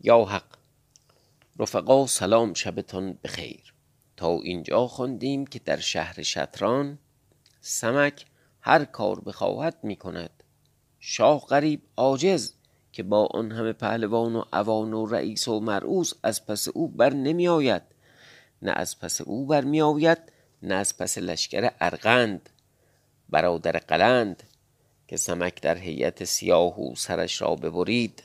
یا حق. رفقا سلام شبتان بخیر. تا اینجا خواندیم که در شهر شطران سمک هر کار بخواهد می کند شاه غریب عاجز که با آن همه پهلوان و اوان و رئیس و مرعوس از پس او بر نمی آید نه از پس او بر می آید نه از پس لشکر ارغند. برادر قلند که سمک در هیئت سیاه و سرش را ببرید.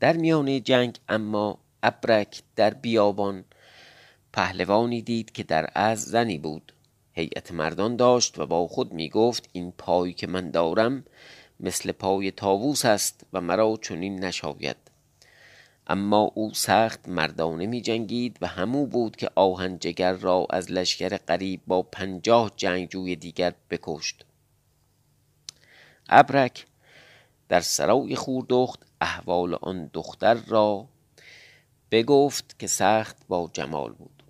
در میانه جنگ اما ابرک در بیابان پهلوانی دید که در از زنی بود. هیئت مردان داشت و با خود می گفت این پای که من دارم مثل پای تاووس است و مرا چنین نشاید. اما او سخت مردانه می جنگید و همو بود که آهن جگر را از لشکر قریب با پنجاه جنگجوی دیگر بکشت. ابرک در سرای خوردخت احوال آن دختر را بگفت که سخت با جمال بود.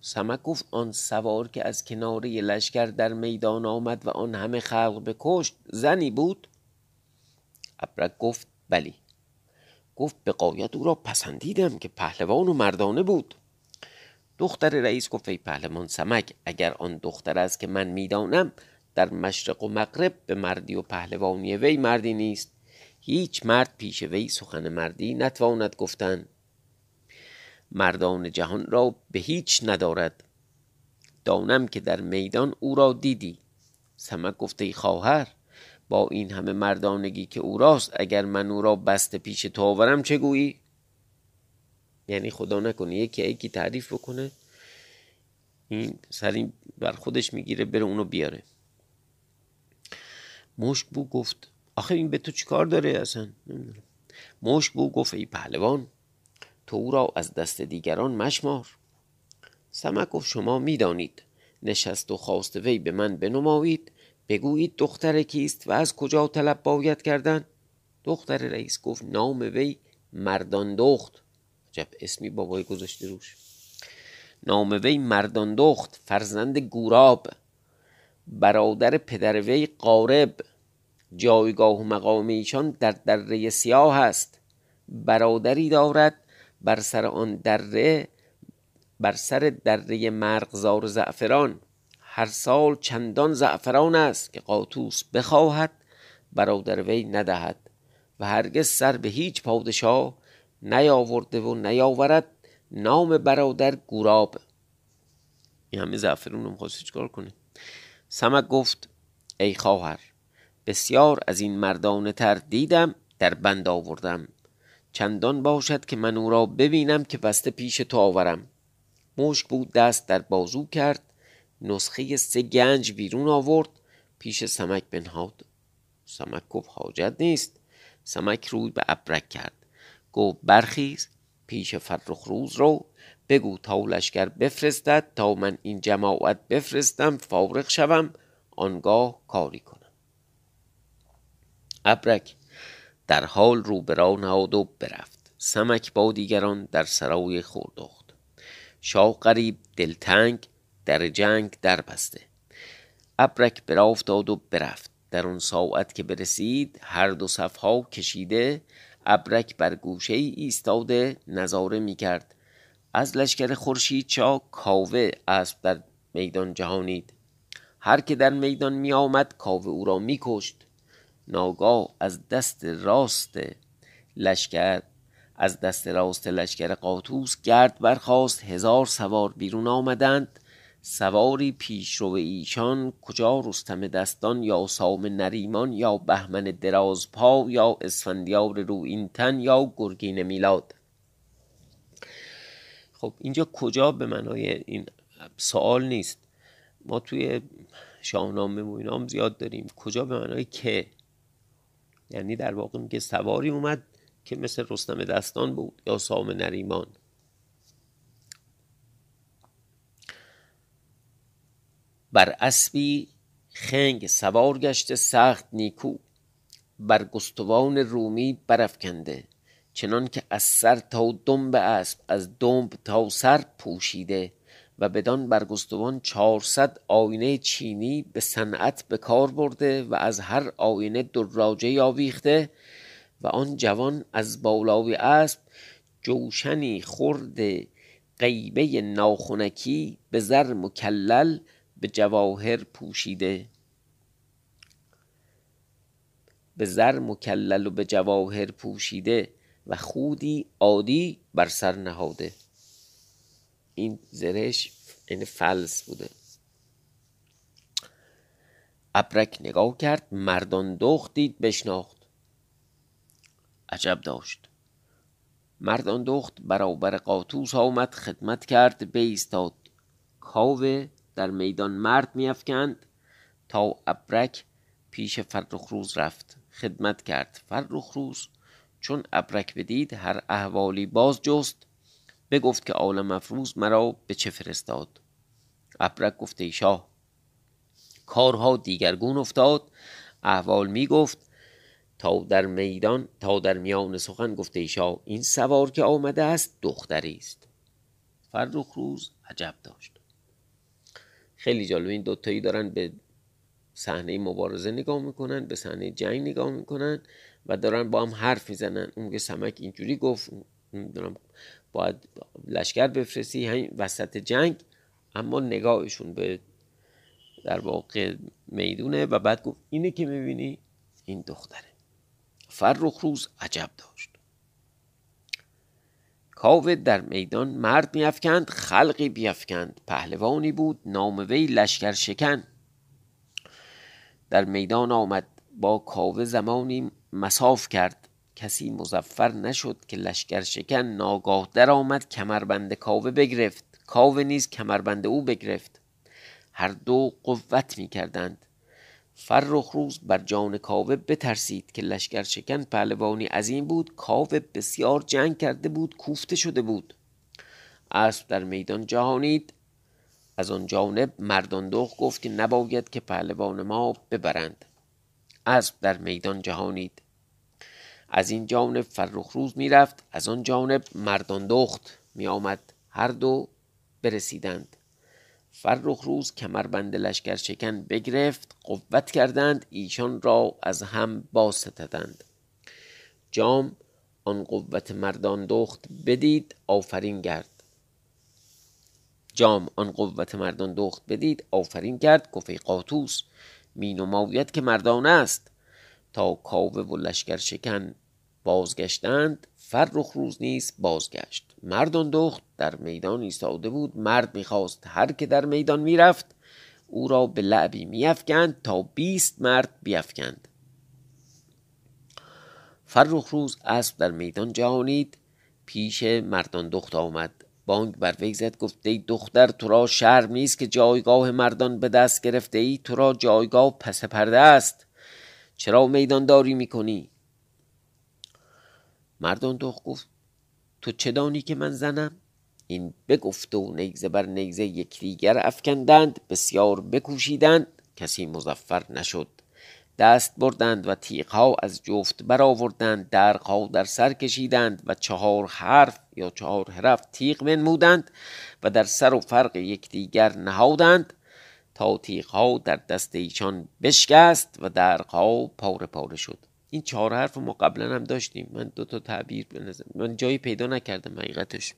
سمک گفت آن سوار که از کناره لشکر در میدان آمد و آن همه خلق بکشت زنی بود؟ ابرک گفت بلی. گفت به قایت او را پسندیدم که پهلوان و مردانه بود. دختر رئیس گفت ای پهلوان سمک اگر آن دختر است که من می‌دانم در مشرق و مغرب به مردی و پهلوانی وی مردی نیست. هیچ مرد پیش وی سخن مردی نتواند گفتن. مردان جهان را به هیچ ندارد. دانم که در میدان او را دیدی. سمک گفته خواهر با این همه مردانگی که او راست اگر من او را بسته پیش تو آورم چه گویی؟ یعنی خدا نکنه یکی یکی تعریف بکنه. این سری بر خودش می‌گیره بره اونو بیاره. مشک بو گفت آخه این به تو چیکار داره اصلا؟ مشک بو گفت ای پهلوان تو او را از دست دیگران مشمار. سمک گفت شما می‌دانید نشست و خواست وی به من بنمایید بگویید دختر کیست و از کجا طلب باید کردن؟ دختر رئیس گفت نام وی مردان دخت عجب اسمی بابای گذاشته روش. نام وی مردان دخت فرزند گوراب. برادر پدر وی قارب. جایگاه و مقام ایشان در دره سیاه است. برادری دارد بر سر آن دره بر سر دره مرغزار زعفران. هر سال چندان زعفران است که قاطوس بخواهد برادر وی ندهد و هرگز سر به هیچ پادشاه نیاورده و نیاورد. نام برادر گوراب. این همه زعفرون رو چیکار کنه سمک گفت ای خواهر بسیار از این مردانه تر دیدم در بند آوردم. چندان باشد که من او را ببینم که بسته پیش تو آورم. مشک بود دست در بازو کرد نسخه سه گنج بیرون آورد پیش سمک بنهاد. سمک گفت حاجت نیست. سمک روی به ابرک کرد. گفت برخیز پیش فرخ روز رو. بگو تا لشکر بفرستد تا من این جماعت بفرستم فارغ شوم. آنگاه کاری کنم ابرک. در حال رو برا نهاد و برفت. سمک با دیگران در سرای خوردخت شاه قریب دلتنگ در جنگ در بسته. ابرک برافتاد و برفت. در اون ساعت که برسید هر دو صفها کشیده ابرک بر گوشه ای ایستاده نظاره می کرد از لشکر خورشید چا کاوه اسب در میدان جهانید. هر که در میدان می آمد کاوه او را می کشت ناگاه از دست راست لشکر از دست راست لشکر قاطوس گرد برخاست هزار سوار بیرون آمدند. سواری پیشرو ایشان کجا رستم دستان یا سام نریمان یا بهمن دراز پا یا اسفندیار رو این تن یا گرگین میلاد. خب اینجا کجا به معنای این سوال نیست. ما توی شاهنامه و اینام زیاد داریم. کجا به معنای که یعنی در واقع میگه سواری اومد که مثل رستم دستان بود یا سام نریمان. بر اسبی خنگ سوار گشته سخت نیکو. بر گستوان رومی برافکنده. چنان که از سر تا دنب اسب از دنب تا سر پوشیده. و بدان برگستوان چهارصد آینه چینی به صنعت به کار برده و از هر آینه دراجه آویخته و آن جوان از بالای اسب جوشنی خورد غیبه ناخونکی به زر مکلل به جواهر پوشیده. به زر مکلل و به جواهر پوشیده و خودی عادی بر سر نهاده. این زرش این فلس بوده. ابرک نگاه کرد مردان دخت دید بشناخت. عجب داشت. مردان دخت برابر قاطوس آمد خدمت کرد بیستاد. کاوه در میدان مرد میافکند تا ابرک پیش فرخ روز رفت. خدمت کرد فرخ روز. چون ابرک بدید هر احوالی باز جست بگفت که عالم مفروز مرا به چه فرستاد. ابرک گفته ای شاه کارها دیگرگون افتاد. احوال می گفت تا در میدان تا در میان سخن گفته شاه این سوار که آمده است دختری است. فرخ روز عجب داشت. خیلی جالب این دوتایی دارن به صحنه مبارزه نگاه می‌کنن به صحنه جنگ نگاه می‌کنن و دارن با هم حرف می‌زنن. اون که سمک اینجوری گفت باید لشکر بفرستی همین وسط جنگ اما نگاهشون به در واقع می‌دونه و بعد گفت اینه که می‌بینی این دختره. فرخ روز عجب داشت. کاوه در میدان مرد میافکند خلقی بیافکند. پهلوانی بود نام وی لشکر شکن. در میدان آمد با کاوه زمانی مساف کرد. کسی مزفر نشد که لشکر شکن ناگاه در آمد کمربند کاوه بگرفت. کاوه نیز کمربند او بگرفت. هر دو قوت می کردند فرخ روز بر جان کاوه بترسید که لشکر شکن پهلوانی عظیم بود. کاوه بسیار جنگ کرده بود کوفته شده بود. اسب در میدان جهانید. از آن جانب مردان گفت که نباید که پهلوان ما ببرند. اسب در میدان جهانید. از این جانب فرخ روز می‌رفت از آن جانب مردان دخت می آمد هر دو برسیدند. فرخ روز کمربند لشکر شکن بگرفت قوت کردند ایشان را از هم باستدند. جام آن قوت مردان دخت بدید آفرین کرد جام آن قوت مردان دخت بدید آفرین کرد گفت قاطوس می نماید که مردان است. تا کاوه و لشکر شکن بازگشتند فرخ روز نیز بازگشت. مردان دخت در میدان ایستاده بود مرد می‌خواست هر که در میدان می‌رفت او را به لعبی میافکند تا بیست مرد بیافکند. فرخ روز اسب در میدان جهانید پیش مردان دخت آمد. بانگ بر وی زد گفت ای دختر تو را شرم نیست که جایگاه مردان به دست گرفته ای؟ تو را جایگاه پس پرده است. چرا میدان داری می‌کنی؟ مردان دخت گفت تو چه دانی که من زنم؟ این بگفت و نیزه بر نیزه یکدیگر افکندند بسیار بکوشیدند کسی مزفر نشد. دست بردند و تیغها از جفت برآوردند درقها در سر کشیدند و چهار حرف یا چهار حرف تیغ منمودند و در سر و فرق یکدیگر نهادند. تا تیغها در دست ایشان بشکست و درقها پاره پاره شد. این چهار حرف ما قبلا هم داشتیم. من دو تا تعبیر به من جایی پیدا نکردم حقیقتش.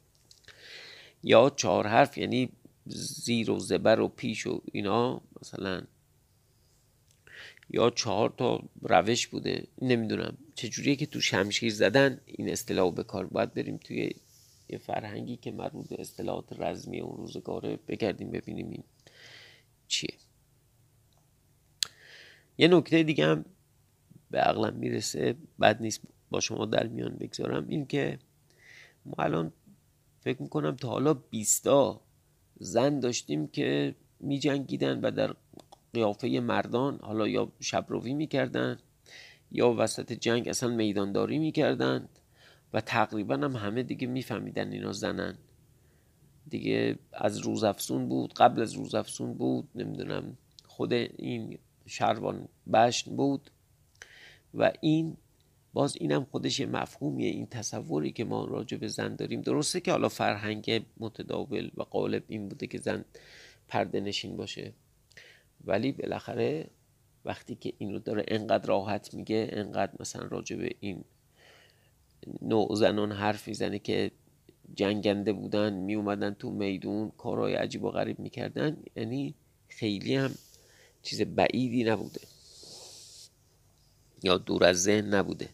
یا چهار حرف یعنی زیر و زبر و پیش و اینا مثلا. یا چهار تا روش بوده. نمی‌دونم. چجوریه که تو شمشیر زدن این اصطلاح به کار باید بریم توی یه فرهنگی که مربوط به اصطلاحات رزمی اون روزگاره بگردیم ببینیم این چیه؟ یه نکته دیگه هم به عقلم می‌رسه بد نیست با شما در میان بگذارم این که ما الان فکر می‌کنم تا حالا بیستا زن داشتیم که میجنگیدن و در قیافه مردان حالا یا شبروی می‌کردن یا وسط جنگ اصلا میدانداری می‌کردند و تقریبا هم همه دیگه میفهمیدن اینا زنن. دیگه از روزافسون بود قبل از روزافسون بود نمی‌دونم خود این شروان بشن بود و این باز اینم خودش یه مفهومیه این تصوری که ما راجع به زن داریم. درسته که حالا فرهنگ متداول و قالب این بوده که زن پرده نشین باشه. ولی بالاخره وقتی که این رو داره انقدر راحت میگه انقدر مثلا راجع به این نوع زنان حرف می‌زنه که جنگنده بودن می اومدن تو میدون کارهای عجیب و غریب می‌کردن. یعنی خیلی هم چیز بعیدی نبوده. یا دور از ذهن نبوده.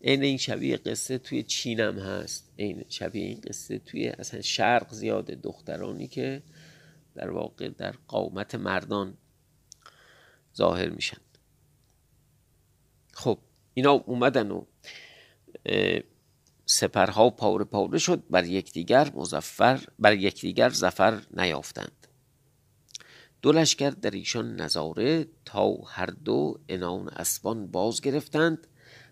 این این شبیه قصه توی چین هم هست. این شبیه این قصه توی اصلا شرق زیاده. دخترانی که در واقع در قامت مردان ظاهر میشن. خب اینا اومدن و سپرها پاره پاره شد بر یکدیگر مزفر بر یکدیگر زفر نیافتند. دو لشکر در ایشان نظاره تا هر دو انان اسبان باز گرفتند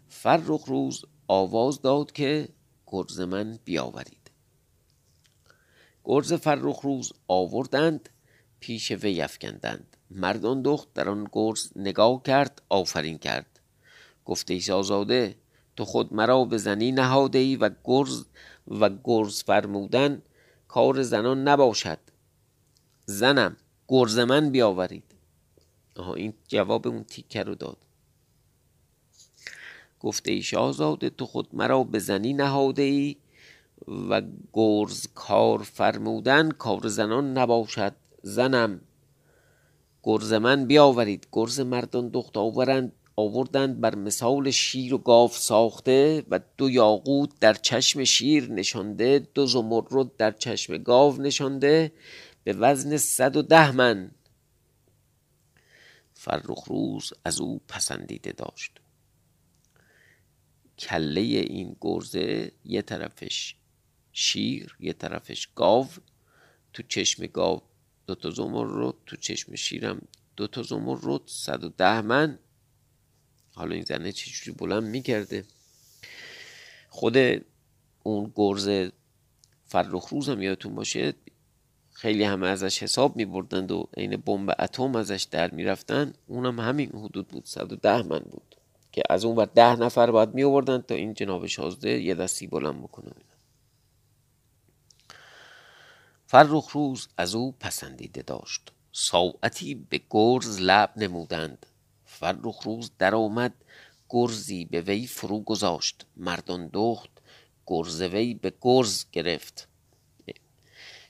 فرخ روز آواز داد که گرز من بیاورید. گرز فرخ روز آوردند پیش وی افکندند. مردان دخت در آن گرز نگاه کرد آفرین کرد. گفته ایسازاده تو خود مرا به زنی نهاده ای و گرز و گرز فرمودن کار زنان نباشد. زنم گرز من بیاورید. آها این جواب اون تیکه رو داد. گفته ای شاهزاده تو خود مرا به زنی نهاده ای و گرز کار فرمودن کار زنان نباشد. زنم گرز من بیاورید. گرز مردان دخت آورند. آوردند بر مثال شیر و گاو ساخته و دو یاقوت در چشم شیر نشانده دو زمرد در چشم گاو نشانده به وزن صد و ده من. فرخ روز از او پسندیده داشت. کله این گرزه یه طرفش شیر یه طرفش گاو تو چشم گاو دو تا زمرد تو چشم شیرم دو تا زمرد صد و ده من. حالا این زنه چجوری بلند می‌کرده خود اون گرز فرخ روز هم یادتون باشه خیلی همه ازش حساب می بردند و عین بمب اتم ازش در می‌رفتن. اونم همین حدود بود 110 من بود که از اون بر ده نفر باید می آوردن تا این جناب شازده یه دستی بلند بکنه. فرخ روز از او پسندیده داشت. ساعتی به گرز لب نمودند. فرخ روز در آمد. گرزی به وی فرو گذاشت. مردان دخت. گرز وی به گرز گرفت.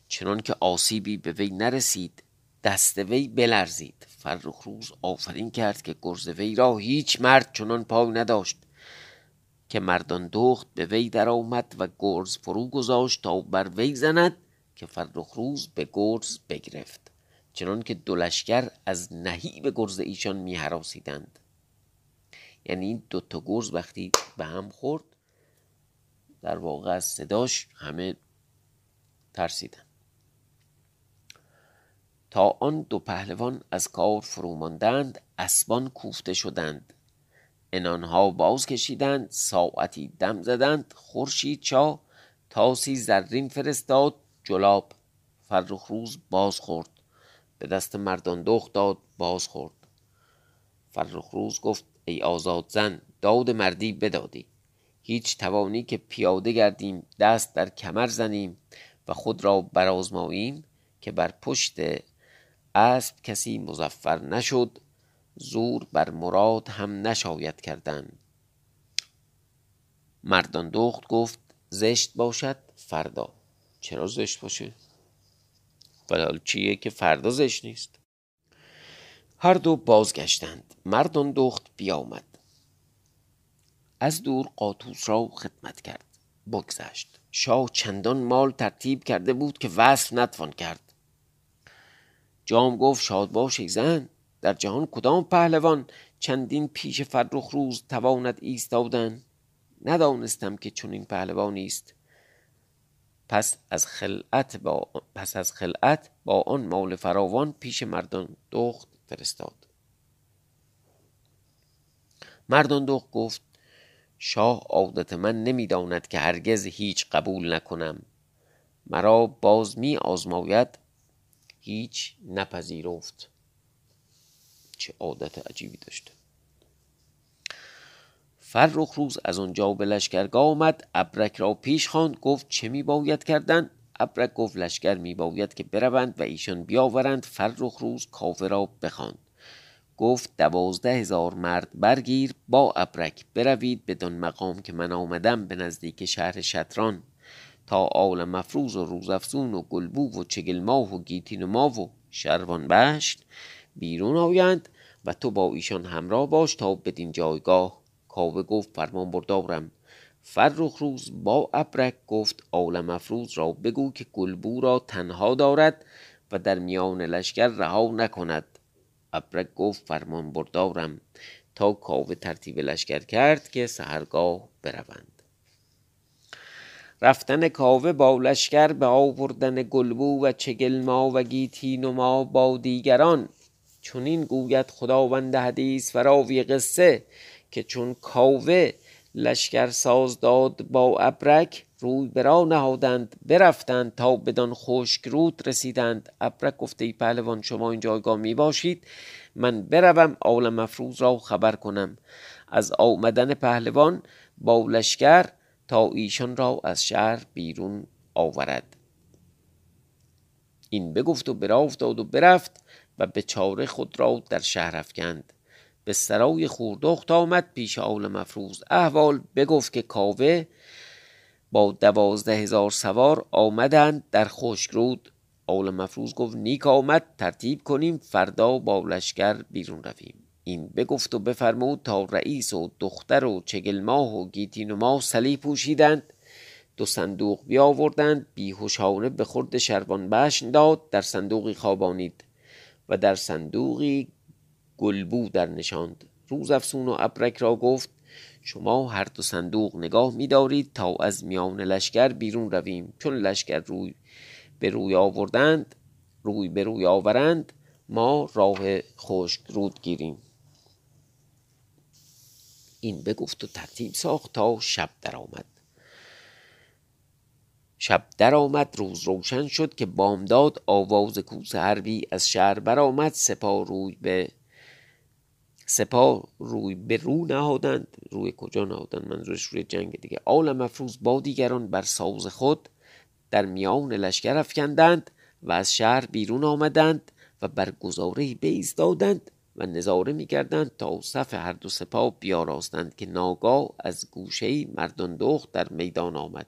چنان که آسیبی به وی نرسید دست وی بلرزید. فرخ روز آفرین کرد که گرز وی را هیچ مرد چنان پای نداشت. که مردان دخت به وی در آمد و گرز فرو گذاشت تا بر وی زند که فرخ روز به گرز بگرفت. چنان که دلشگر از به گرز ایشان می حراسیدند یعنی این دوتا گرز وقتی به هم خورد در واقع از صداش همه ترسیدن تا آن دو پهلوان از کار فروماندند اسبان کوفته شدند. انانها باز کشیدند ساعتی دم زدند خورشید چا تاسی زرین فرستاد جلاب فرخ روز باز خورد به دست مردان دخت داد باز خورد. فرخ روز گفت ای آزاد زن داد مردی بدادی. هیچ توانی که پیاده گردیم دست در کمر زنیم و خود را برازماییم که بر پشت اسب کسی مزفر نشد زور بر مراد هم نشاید کردن. مردان دخت گفت زشت باشد فردا. چرا زشت باشه؟ ولی چیه که فردا زشت نیست. هر دو بازگشتند. مردان دخت بیامد. از دور قاطوس را خدمت کرد. بگذشت. شاه چندان مال ترتیب کرده بود که وصف نتوان کرد. جام گفت شاد باش زن. در جهان کدام پهلوان چندین پیش فرخ روز تواند ایستادن؟ ندانستم که چنین پهلوانی است. پس از خلعت با پس از خلعت با آن مال فراوان پیش مردان دخت فرستاد. مردان دخت گفت شاه عادت من نمی‌داند که هرگز هیچ قبول نکنم. مرا باز می آزماید. هیچ نپذیرفت. چه عادت عجیبی داشته فرخ روز از آنجا به لشکرگاه آمد. ابرک را پیش خواند گفت چه می باید کردن؟ ابرک گفت لشکر می باید که بروند و ایشان بیاورند. فرخ روز کاوه را بخواند. گفت دوازده هزار مرد برگیر با ابرک بروید بدان مقام که من آمدم به نزدیک شهر شطران تا آل مفروز و روزافزون و گلبو و چگلماه و گیتین و ما و شروان بشت بیرون آیند و تو با ایشان همراه باش تا بدین جایگاه کاوه گفت فرمان بردارم. فرخ روز با ابرک گفت آل مفروز را بگو که گلبو را تنها دارد و در میان لشکر رها نکند. ابرک گفت فرمان بردارم. تا کاوه ترتیب لشکر کرد که سهرگاه بروند. رفتن کاوه با لشکر به آوردن گلبو و چگلما و گیتینما با دیگران. چنین گوید خداوند حدیث و راوی قصه که چون کاوه لشکر ساز داد با ابرک روی برا نهادند برفتند تا بدان خشک رود رسیدند. ابرک گفته ای پهلوان شما این جایگاه می باشید من بروم آل مفروض را خبر کنم. از آمدن پهلوان با لشکر تا ایشان را از شهر بیرون آورد. این بگفت و برافتاد و برفت و به چاره خود را در شهر افکند. به سرای خوردخت آمد پیش آل مفروز احوال بگفت که کاوه با دوازده هزار سوار آمدند در خشکرود آل مفروز گفت نیک آمد ترتیب کنیم فردا با لشکر بیرون رویم. این بگفت و بفرمود تا رئیس و دختر و چگلماه و گیتین و ماه سلی پوشیدند. دو صندوق بیاوردند بیهوشانه به خورد شروان بشن داد در صندوقی خوابانید و در صندوقی گلبو در نشاند. روز افسون و ابرک را گفت شما هر دو صندوق نگاه می‌دارید تا از میان لشکر بیرون رویم. چون لشکر روی به روی آوردند روی به روی آورند ما راه خشک رود گیریم. این بگفت و ترتیب ساخت تا شب درآمد. شب درآمد روز روشن شد که بامداد آواز کوس حربی از شهر برآمد سپاه روی به سپاه روی به رو نهادند. روی کجا نهادند؟ منظورش روی جنگ دیگه. آل مفروض با دیگران بر ساز خود در میان لشکر افکندند و از شهر بیرون آمدند و بر گزاره دادند و نظاره می‌کردند تا صف هر دو سپاه بیاراستند که ناگاه از گوشه مردان دخت در میدان آمد.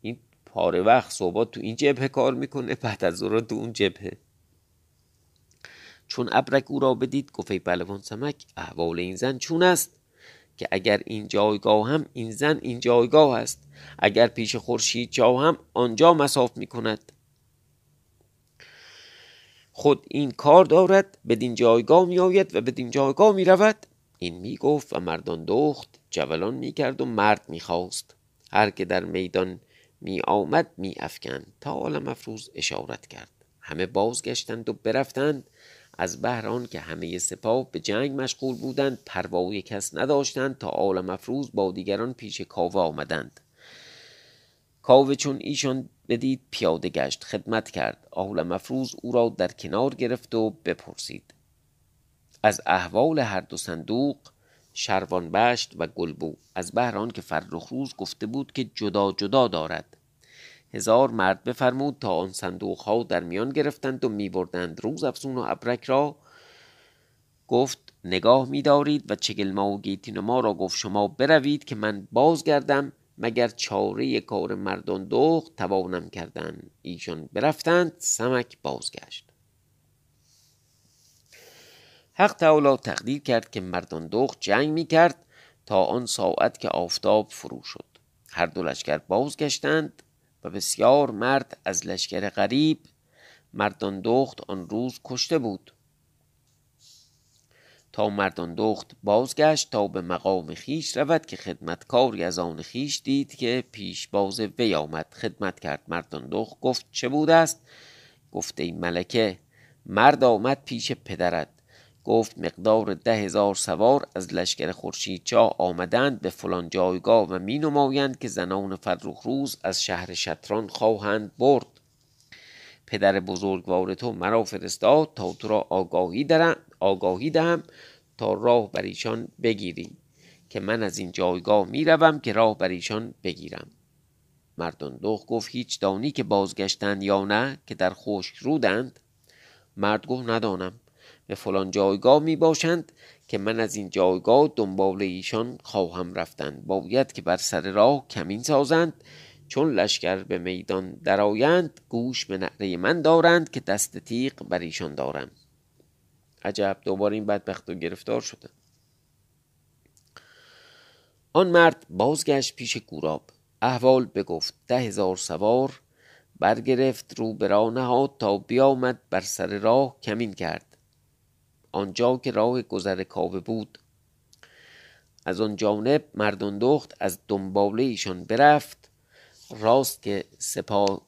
این پاره وقت صحبات تو این جبهه کار می‌کنه بعد از تو اون جبهه. چون ابرک او را بدید گفت ای پهلوان سمک احوال این زن چون است که اگر این جایگاه هم این زن این جایگاه است. اگر پیش خورشید جا هم آنجا مساف می کند خود این کار دارد بدین جایگاه می آید و بدین جایگاه می رود این می گفت و مردان دخت جولان می کرد و مرد می خواست هر که در میدان می آمد می افکن تا عالم افروز اشارت کرد. همه بازگشتند و برفتند. از بهران که همه سپاه به جنگ مشغول بودند پروای کس نداشتند تا آل مفروض با دیگران پیش کاوه آمدند. کاوه چون ایشان بدید پیاده گشت خدمت کرد. آل مفروض او را در کنار گرفت و بپرسید. از احوال هر دو صندوق شروان بشت و گلبو از بهران که فرخروز گفته بود که جدا جدا دارد. هزار مرد بفرمود تا آن صندوق ها در میان گرفتند و می بردند روز افزون و ابرک را گفت نگاه می و چگلما و گیتین ما را گفت شما بروید که من بازگردم. مگر چاره کار مردان دوخ توانم کردن؟ ایشان برفتند سمک بازگشت. حق تعالی تقدیر کرد که مردان دوخ جنگ می کرد تا آن ساعت که آفتاب فرو شد. هر دو لشکر بازگشتند بسیار مرد از لشکر غریب مردان دخت آن روز کشته بود. تا مردان دخت بازگشت تا به مقام خیش رود که خدمتکاری از آن خیش دید که پیش باز وی آمد. خدمت کرد. مردان دخت گفت چه بود است؟ گفته این ملکه مرد آمد پیش پدرت. گفت مقدار ده هزار سوار از لشکر خورشید چا آمدند به فلان جایگاه و می نمایند که زنان فرخ روز از شهر شطران خواهند برد. پدر بزرگوار تو مرا فرستاد تا تو را آگاهی, درم، آگاهی دهم تا راه بر ایشان بگیری که من از این جایگاه می روم که راه بر ایشان بگیرم. مردان دخ گفت هیچ دانی که بازگشتند یا نه که در خشک رودند؟ مرد گفت ندانم. به فلان جایگاه می باشند که من از این جایگاه دنبال ایشان خواهم رفتند. باید که بر سر راه کمین سازند چون لشکر به میدان درآیند گوش به نعره من دارند که دست تیغ بر ایشان دارم. عجب دوباره این بدبخت و گرفتار شدن آن مرد بازگشت پیش گوراب احوال بگفت ده هزار سوار برگرفت رو به راه نهاد تا بیامد بر سر راه کمین کرد. آنجا که راه گذر کاوه بود. از آن جانب مردان دخت از دنباله ایشان برفت. راست که سپاه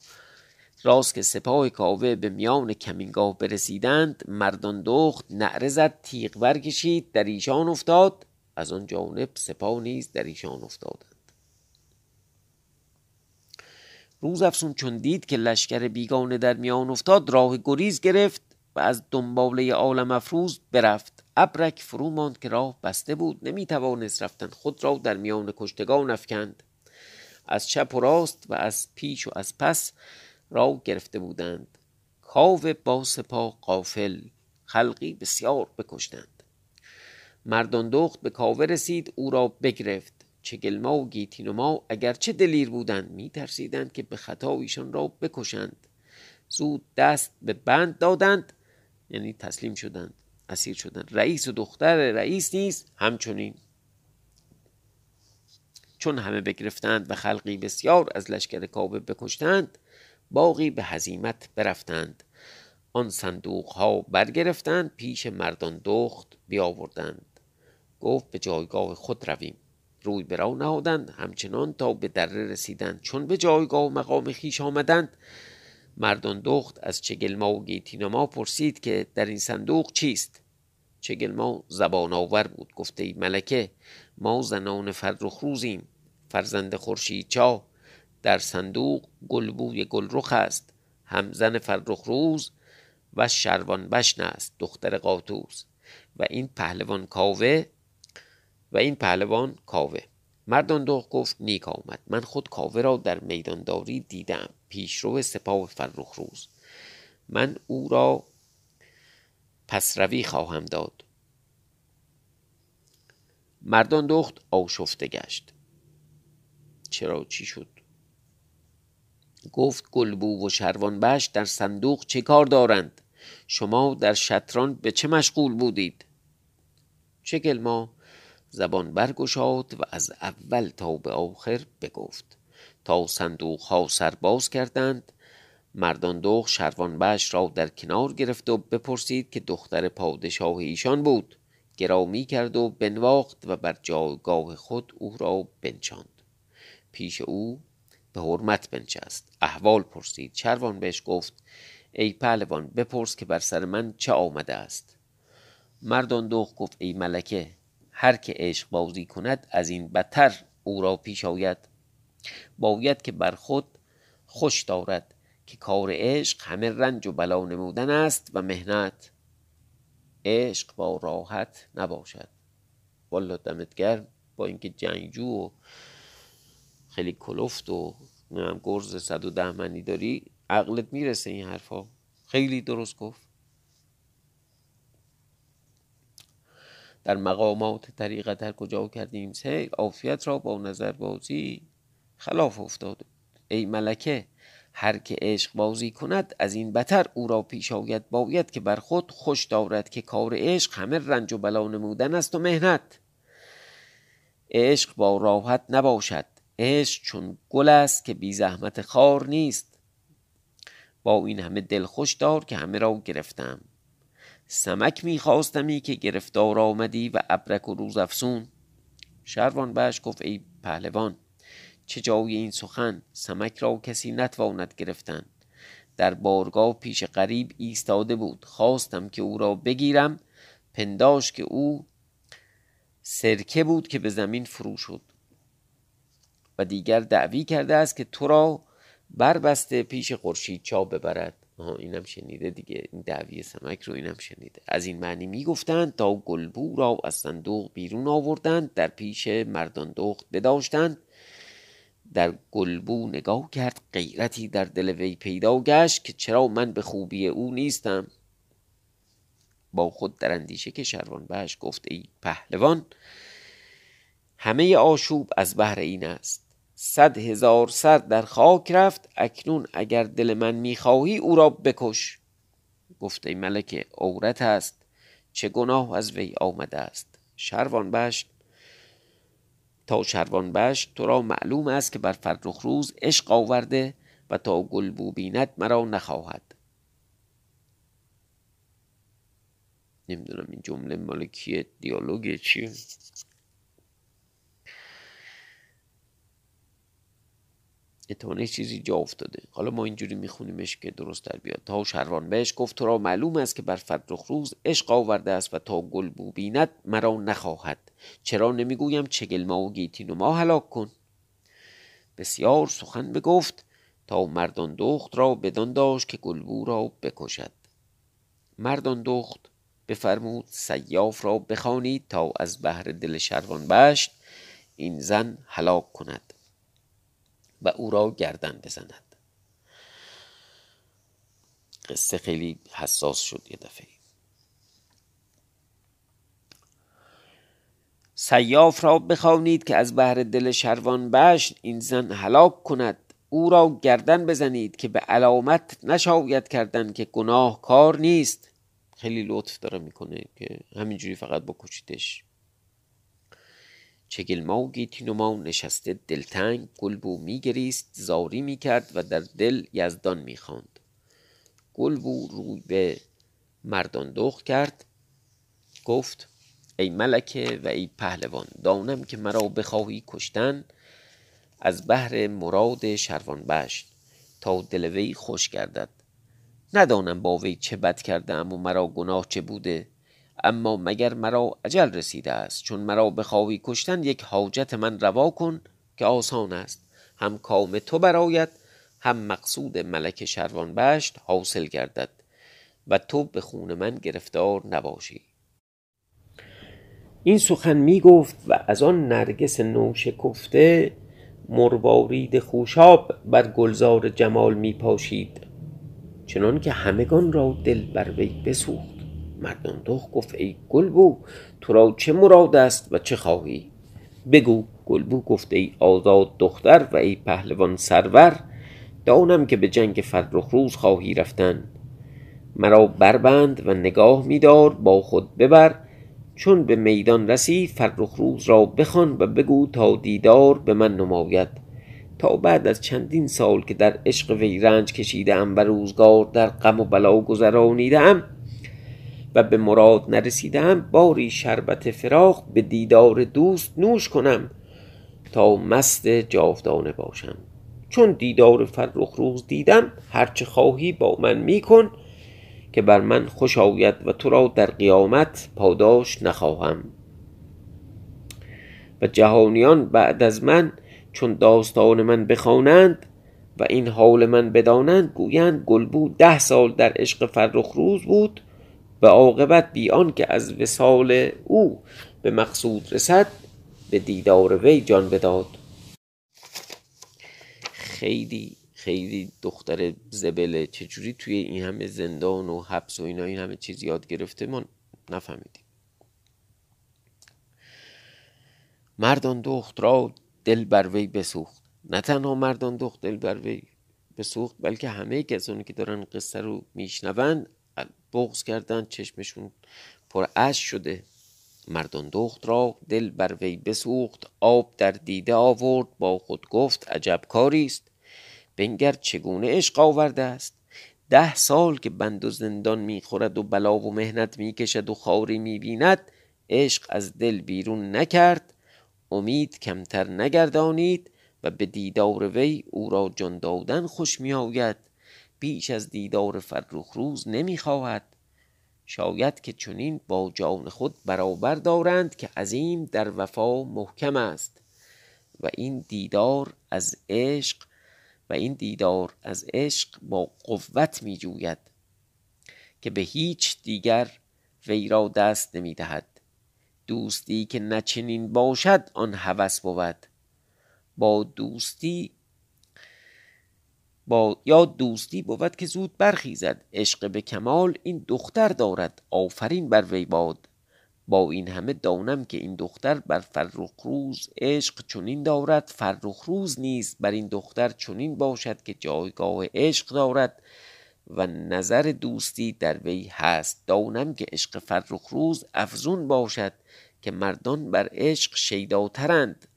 راست که سپاه کاوه به میان کمینگاه برسیدند مردان دخت نعره زد تیغ برکشید در ایشان افتاد. از آن جانب سپاه نیز در ایشان افتادند. روز افسون چون دید که لشکر بیگانه در میان افتاد راه گریز گرفت. و از دنباله عالم افروز برفت. ابرک فرو ماند که راه بسته بود. نمی توانست رفتن خود را در میان کشتگان افکند. از چپ و راست و از پیش و از پس را گرفته بودند. کاو با سپاه قافل خلقی بسیار بکشتند. مردان دخت به کاوه رسید او را بگرفت. چگلما و گیتینما اگرچه دلیر بودند می ترسیدند که به خطا ایشان را بکشند. زود دست به بند دادند. یعنی تسلیم شدند اسیر شدند رئیس و دختر رئیس نیز همچنین. چون همه بگرفتند و خلقی بسیار از لشکر کابه بکشتند باقی به هزیمت برفتند. آن صندوق ها برگرفتند پیش مردان دخت بیاوردند. گفت به جایگاه خود رویم. روی به نهادند همچنان تا به دره رسیدند. چون به جایگاه و مقام خیش آمدند مردان دخت از چگلما و گیتینما پرسید که در این صندوق چیست؟ چگلما زبان آور بود. گفته ای ملکه ما زنان فرخ روزیم. فرزند خورشید چا در صندوق گلبوی گلرخ است. همزن فرخ روز و شروان بشن است. دختر قاطوس. و این پهلوان کاوه و این پهلوان کاوه. مردان دوغ گفت نیک آمد. من خود کاوه را در میدانداری دیدم. پیشرو سپاه فرخ روز. من او را پس روی خواهم داد. مردان دخت آشفته گشت. چرا چی شد؟ گفت گلبو و شروان بش در صندوق چه کار دارند؟ شما در شطران به چه مشغول بودید؟ چه گلما زبان برگشاد و از اول تا به آخر بگفت. تا صندوق ها سرباز کردند مردان دوغ شروان بش را در کنار گرفت و بپرسید که دختر پادشاه ایشان بود. گرامی کرد و بنواخت و بر جایگاه خود او را بنشاند. پیش او به حرمت بنشست. احوال پرسید. شروان بهش گفت ای پهلوان بپرس که بر سر من چه آمده است. مردان دوغ گفت ای ملکه هر که عشق بازی کند از این بدتر او را پیش آید. باید که بر خود خوش دارد که کار عشق همه رنج و بلا نمودن است و مهنت عشق با راحت نباشد. والا دمت گرم با اینکه جنگجو و خیلی کلفت و گرز صد و ده منی داری عقلت می‌رسه این حرفا. خیلی درست گفت. در مقامات طریقت هر کجا کردیم؟ سیر عافیت را با نظر بازی خلاف افتاده ای ملکه هر که عشق بازی کند از این بتر او را پیش آید. باید که بر خود خوش دارد که کار عشق همه رنج و بلا نمودن است و مهنت عشق با راحت نباشد. عشق چون گل است که بی زحمت خار نیست. با این همه دل خوش دار که همه را گرفتم. سمک میخواستمی که گرفتار آمدی و ابرک و روز افسون شروان بش گفت ای پهلوان چه جای این سخن؟ سمک را کسی نتواند گرفتن. در بارگاه پیش غریب ایستاده بود. خواستم که او را بگیرم. پنداش که او سرکه بود که به زمین فرو شد. و دیگر دعوی کرده است که تو را بربسته پیش خورشید چا ببرد. آها اینم شنیده دیگه این دعوی سمک رو اینم شنیده. از این معنی می‌گفتند تا گلبو را از صندوق بیرون آوردند در پیش مردان دخت بداشتند. در گلبو نگاه کرد غیرتی در دل وی پیدا گشت که چرا من به خوبی او نیستم. با خود در اندیشه که شروان بهش گفت ای پهلوان همه آشوب از بهر این است. صد هزار سر در خاک رفت اکنون اگر دل من می‌خواهی او را بکش. گفت ای ملک عورت است چه گناه از وی آمده است. شروان بشت تا شروان بشت تو را معلوم است که بر فرخ روز عشق آورده و تا گل بیند مرا نخواهد. نمی‌دونم این جمله مالکی دیالوگ چیه. اتمانه چیزی جا افتاده. حالا ما اینجوری میخونیمش که درست در بیاد. تا شروان بهش گفت تو را معلوم است که بر فرخ روز عشق آورده است و تا گل بو بیند مرا نخواهد. چرا نمی‌گویم چگل ما و گیتین و ما هلاک کن. بسیار سخن بگفت تا مردان دخت را بدان داشت که گلبو را بکشد. مردان دخت بفرمود سیاف را بخوانید تا از بهر دل شروان بشت این زن هلاک کند. و او را گردن بزند. قصه خیلی حساس شد یه دفعه. سیاف را بخوانید که از بهر دل شروان بشت این زن هلاک کند. او را گردن بزنید که به علامت نشاید کردن که گناه کار نیست. خیلی لطف داره می‌کنه که همینجوری فقط بکشیدش. چگلما و گیتینوما نشسته دلتنگ گلبو میگریست زاری می‌کرد و در دل یزدان می‌خواند. گلبو روی به مردان دخت کرد. گفت ای ملکه و ای پهلوان دانم که مرا بخواهی کشتن از بهر مراد شروان بشت تا دل وی خوش گردد. ندانم با وی چه بد کرده ام و مرا گناه چه بوده. اما مگر مرا عجل رسیده است؟ چون مرا بخواهی کشتن یک حاجت من روا کن که آسان است. هم کام تو برایت هم مقصود ملک شروان بشت حاصل گردد و تو به خون من گرفتار نباشی. این سخن می گفت و از آن نرگس نوشکفته مروارید خوشاب بر گلزار جمال می پاشید چنان که همگان را دل بر وی بسوخت. مردان دخ گفت ای گلبو تو را چه مراد است و چه خواهی؟ بگو. گلبو گفت ای آزاد دختر و ای پهلوان سرور دانم که به جنگ فرخ روز خواهی رفتن. مرا بربند و نگاه میدار با خود ببر. چون به میدان رسی فرخ روز را بخوان و بگو تا دیدار به من نماید. تا بعد از چندین سال که در عشق وی رنج کشیده ام و روزگار در غم و بلا گذرانیده ام و به مراد نرسیدم باری شربت فراق به دیدار دوست نوش کنم تا مست جاودانه باشم. چون دیدار فرخ روز دیدم هرچه خواهی با من میکن که بر من خوش آید و تو را در قیامت پاداش نخواهم. و جهانیان بعد از من چون داستان من بخوانند و این حال من بدانند گویند گلبو ده سال در عشق فرخ روز بود به عاقبت بیان که از وسال او به مقصود رسد به دیدار وی جان بداد. خیلی خیلی دختر زبله چجوری توی این همه زندان و حبس و اینا این همه چیز یاد گرفته ما نفهمیدیم. مردان دخت را دل بر وی بسوخت. نه تنها مردان دخت دل بر وی بسوخت بلکه همه کسانی که دارن قصه رو میشنوند بغز کردن چشمشون پر اش شده. مردان دخت را دل بر وی بسوخت آب در دیده آورد با خود گفت عجب کاری است. بنگر چگونه عشق آورده است؟ ده سال که بند و زندان می‌خورد و بلا و مهنت می‌کشد و خاری می‌بیند عشق از دل بیرون نکرد. امید کمتر نگردانید و به دیدار وی او را جان دادن خوش میآید. بیش از دیدار فرخ روز نمی‌خواهد. شاید که چنین با جان خود برابر دارند که عظیم در وفا محکم است. و این دیدار از عشق و این دیدار از عشق با قوت می جوید که به هیچ دیگر وی را دست نمی دهد دوستی که نچنین باشد آن هوس بود. با دوستی با یا دوستی بود که زود برخیزد. عشق به کمال این دختر دارد. آفرین بر وی باد. با این همه دانم که این دختر بر فرخ روز عشق چنین دارد. فرخ روز نیست بر این دختر چنین باشد که جایگاه عشق دارد. و نظر دوستی در وی هست. دانم که عشق فرخ روز افزون باشد که مردان بر عشق شیداترند.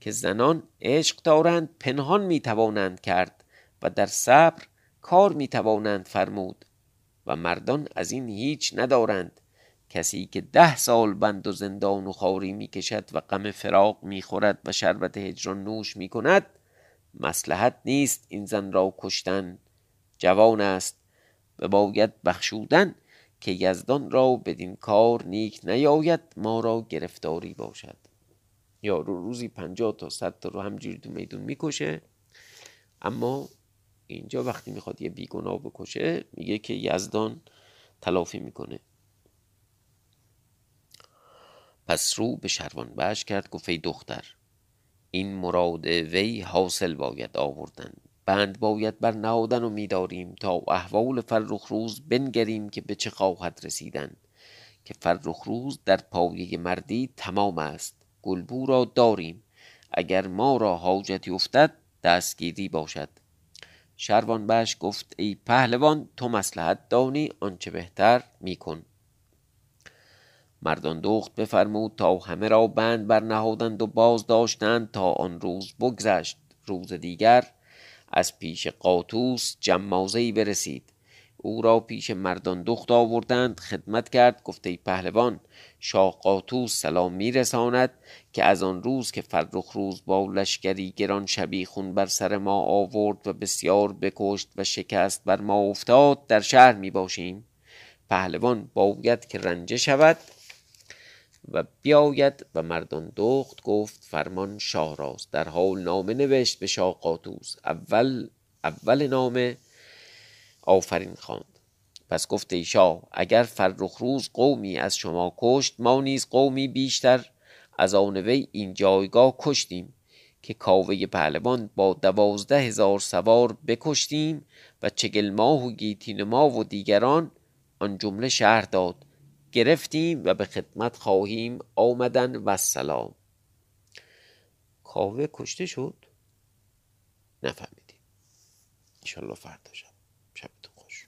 که زنان عشق دارند پنهان می‌توانند کرد. و در صبر کار می‌توانند فرمود و مردان از این هیچ ندارند. کسی که ده سال بند و زندان و خاری می‌کشد و غم فراق می‌خورد و شربت هجران نوش می‌کند مسلحت نیست این زن را کشتن. جوان است. و باید بخشودن که یزدان را بدین کار نیک نیاید ما را گرفتاری باشد. یا رو روزی پنجاه تا صد تا رو همجوری تو میدون می‌کشه اما اینجا وقتی می‌خواد یه بیگناه بکشه میگه که یزدان تلافی می‌کنه. پس رو به شروان بش کرد گفت ای دختر این مراد وی حاصل باید آوردن. بند باید بر نهادن و میداریم تا احوال فرخ روز بنگریم که به چه خواهد رسیدن. که فرخ روز در پایه مردی تمام است. گلبو را داریم. اگر ما را حاجتی افتد دستگیری باشد. شروان بش گفت ای پهلوان تو مسلحت دانی آنچه بهتر میکن. مردان دخت بفرمود تا همه را بند برنهادند و باز داشتند تا آن روز بگذشت. روز دیگر از پیش قاطوس جمازهای برسید. او را پیش مردان دخت آوردند خدمت کرد گفته پهلوان شاه قاطوس سلام میرساند که از آن روز که فرخ روز با لشکری گران شبیخون بر سر ما آورد و بسیار بکشت و شکست بر ما افتاد در شهر می باشیم؟ پهلوان باید که رنجه شود و بیاید و مردان دخت گفت فرمان شاه راست. در حال نامه نوشت به شاه قاطوس اول اول نامه آفرین خواند. پس گفت ای شاه اگر فرخ روز قومی از شما کشت ما نیز قومی بیشتر. از آن وی این جایگاه کشتیم که کاوه پهلوان با دوازده هزار سوار بکشتیم و چگل ماه و گیتین ما و دیگران آن جمله شهر داد. گرفتیم و به خدمت خواهیم آمدن و سلام. کاوه کشته شد؟ نفهمیدیم. انشالله فردا شبتون